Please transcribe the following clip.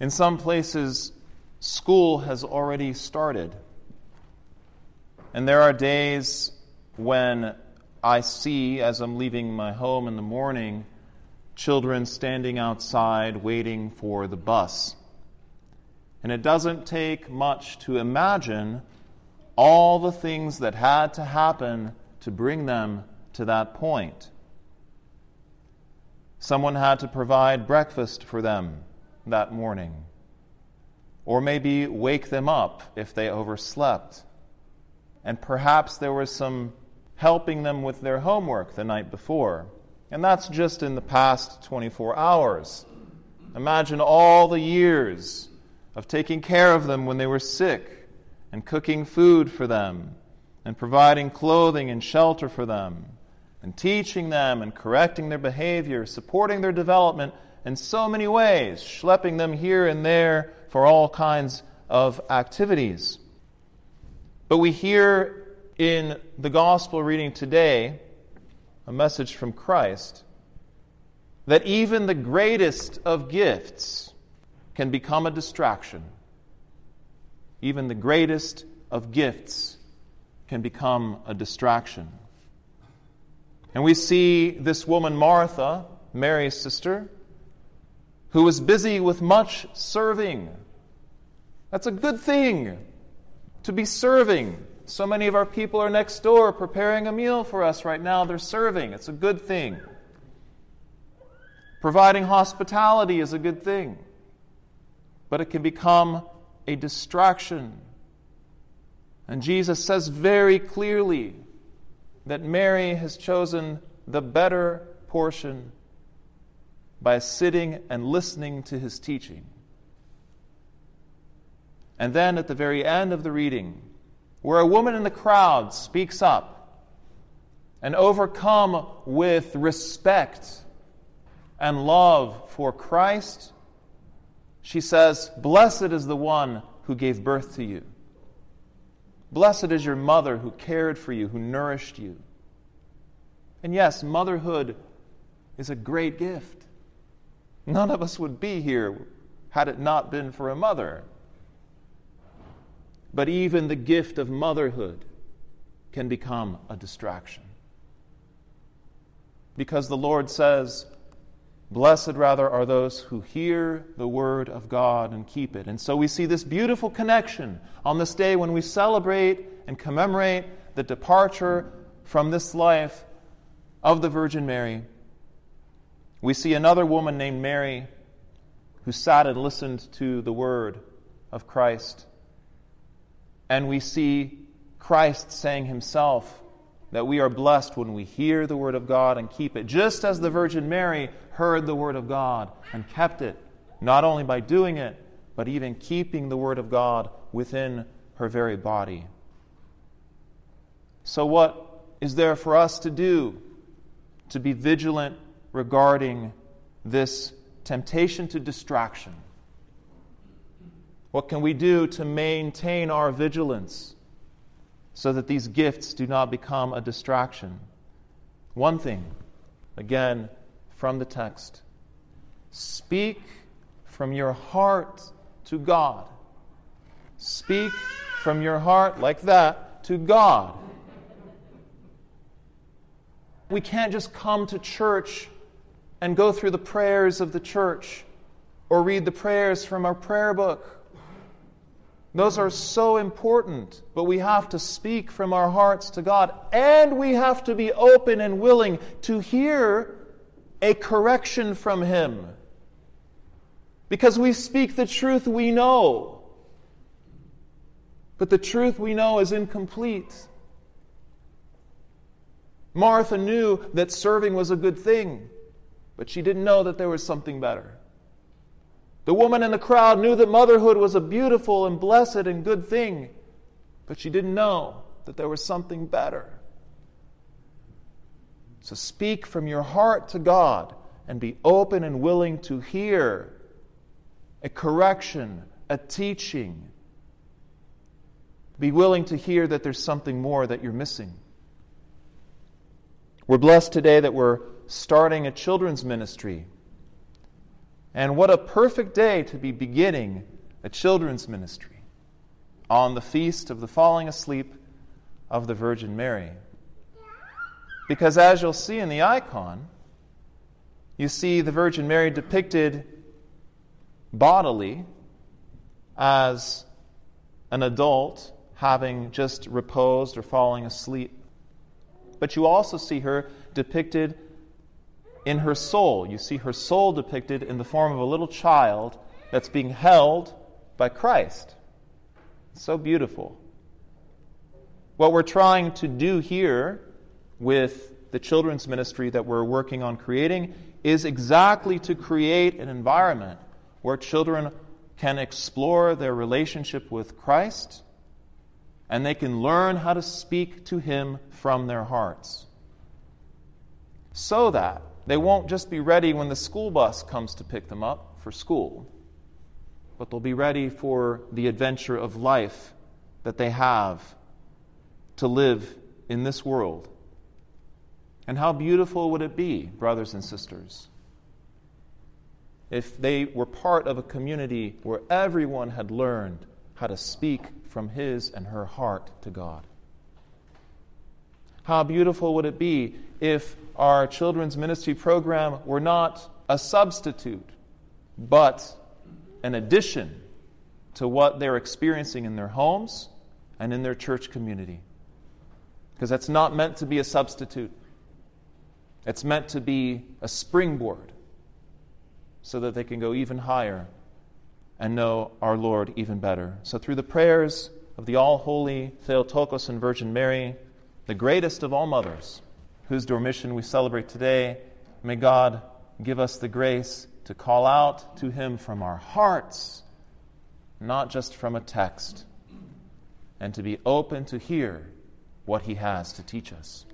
In some places, school has already started. And there are days when I see, as I'm leaving my home in the morning, children standing outside waiting for the bus. And it doesn't take much to imagine all the things that had to happen to bring them to that point. Someone had to provide breakfast for them that morning, or maybe wake them up if they overslept. And perhaps there was some helping them with their homework the night before. And that's just in the past 24 hours. Imagine all the years of taking care of them when they were sick and cooking food for them and providing clothing and shelter for them and teaching them and correcting their behavior, supporting their development in so many ways, schlepping them here and there for all kinds of activities. But we hear in the gospel reading today a message from Christ that even the greatest of gifts can become a distraction. Even the greatest of gifts can become a distraction. And we see this woman, Martha, Mary's sister, who was busy with much serving. That's a good thing to be serving. So many of our people are next door preparing a meal for us right now. They're serving. It's a good thing. Providing hospitality is a good thing. But it can become a distraction. And Jesus says very clearly that Mary has chosen the better portion by sitting and listening to his teaching. And then at the very end of the reading, where a woman in the crowd speaks up and overcome with respect and love for Christ, she says, Blessed is the one who gave birth to you. Blessed is your mother who cared for you, who nourished you. And yes, motherhood is a great gift. None of us would be here had it not been for a mother. But even the gift of motherhood can become a distraction. Because the Lord says, Blessed rather are those who hear the word of God and keep it. And so we see this beautiful connection on this day when we celebrate and commemorate the departure from this life of the Virgin Mary. We see another woman named Mary who sat and listened to the word of Christ. And we see Christ saying himself that we are blessed when we hear the word of God and keep it, just as the Virgin Mary heard the word of God and kept it, not only by doing it, but even keeping the word of God within her very body. So, what is there for us to do to be vigilant regarding this temptation to distraction? What can we do to maintain our vigilance so that these gifts do not become a distraction? One thing, again, from the text speak from your heart to God. Speak from your heart like that to God. We can't just come to church and go through the prayers of the church or read the prayers from our prayer book. Those are so important, but we have to speak from our hearts to God, and we have to be open and willing to hear a correction from Him. Because we speak the truth we know, but the truth we know is incomplete. Martha knew that serving was a good thing, but she didn't know that there was something better. The woman in the crowd knew that motherhood was a beautiful and blessed and good thing, but she didn't know that there was something better. So speak from your heart to God and be open and willing to hear a correction, a teaching. Be willing to hear that there's something more that you're missing. We're blessed today that we're starting a children's ministry And what a perfect day to be beginning a children's ministry on the feast of the falling asleep of the Virgin Mary. Because as you'll see in the icon, you see the Virgin Mary depicted bodily as an adult having just reposed or falling asleep. But you also see her depicted in her soul. You see her soul depicted in the form of a little child that's being held by Christ. so beautiful. What we're trying to do here with the children's ministry that we're working on creating is exactly to create an environment where children can explore their relationship with Christ and they can learn how to speak to Him from their hearts. So that they won't just be ready when the school bus comes to pick them up for school, but they'll be ready for the adventure of life that they have to live in this world. And how beautiful would it be, brothers and sisters, if they were part of a community where everyone had learned how to speak from his and her heart to God. How beautiful would it be if our children's ministry program were not a substitute, but an addition to what they're experiencing in their homes and in their church community? Because that's not meant to be a substitute, it's meant to be a springboard so that they can go even higher and know our Lord even better. So, through the prayers of the all holy Theotokos and Virgin Mary, the greatest of all mothers, whose dormition we celebrate today, may God give us the grace to call out to Him from our hearts, not just from a text, and to be open to hear what He has to teach us.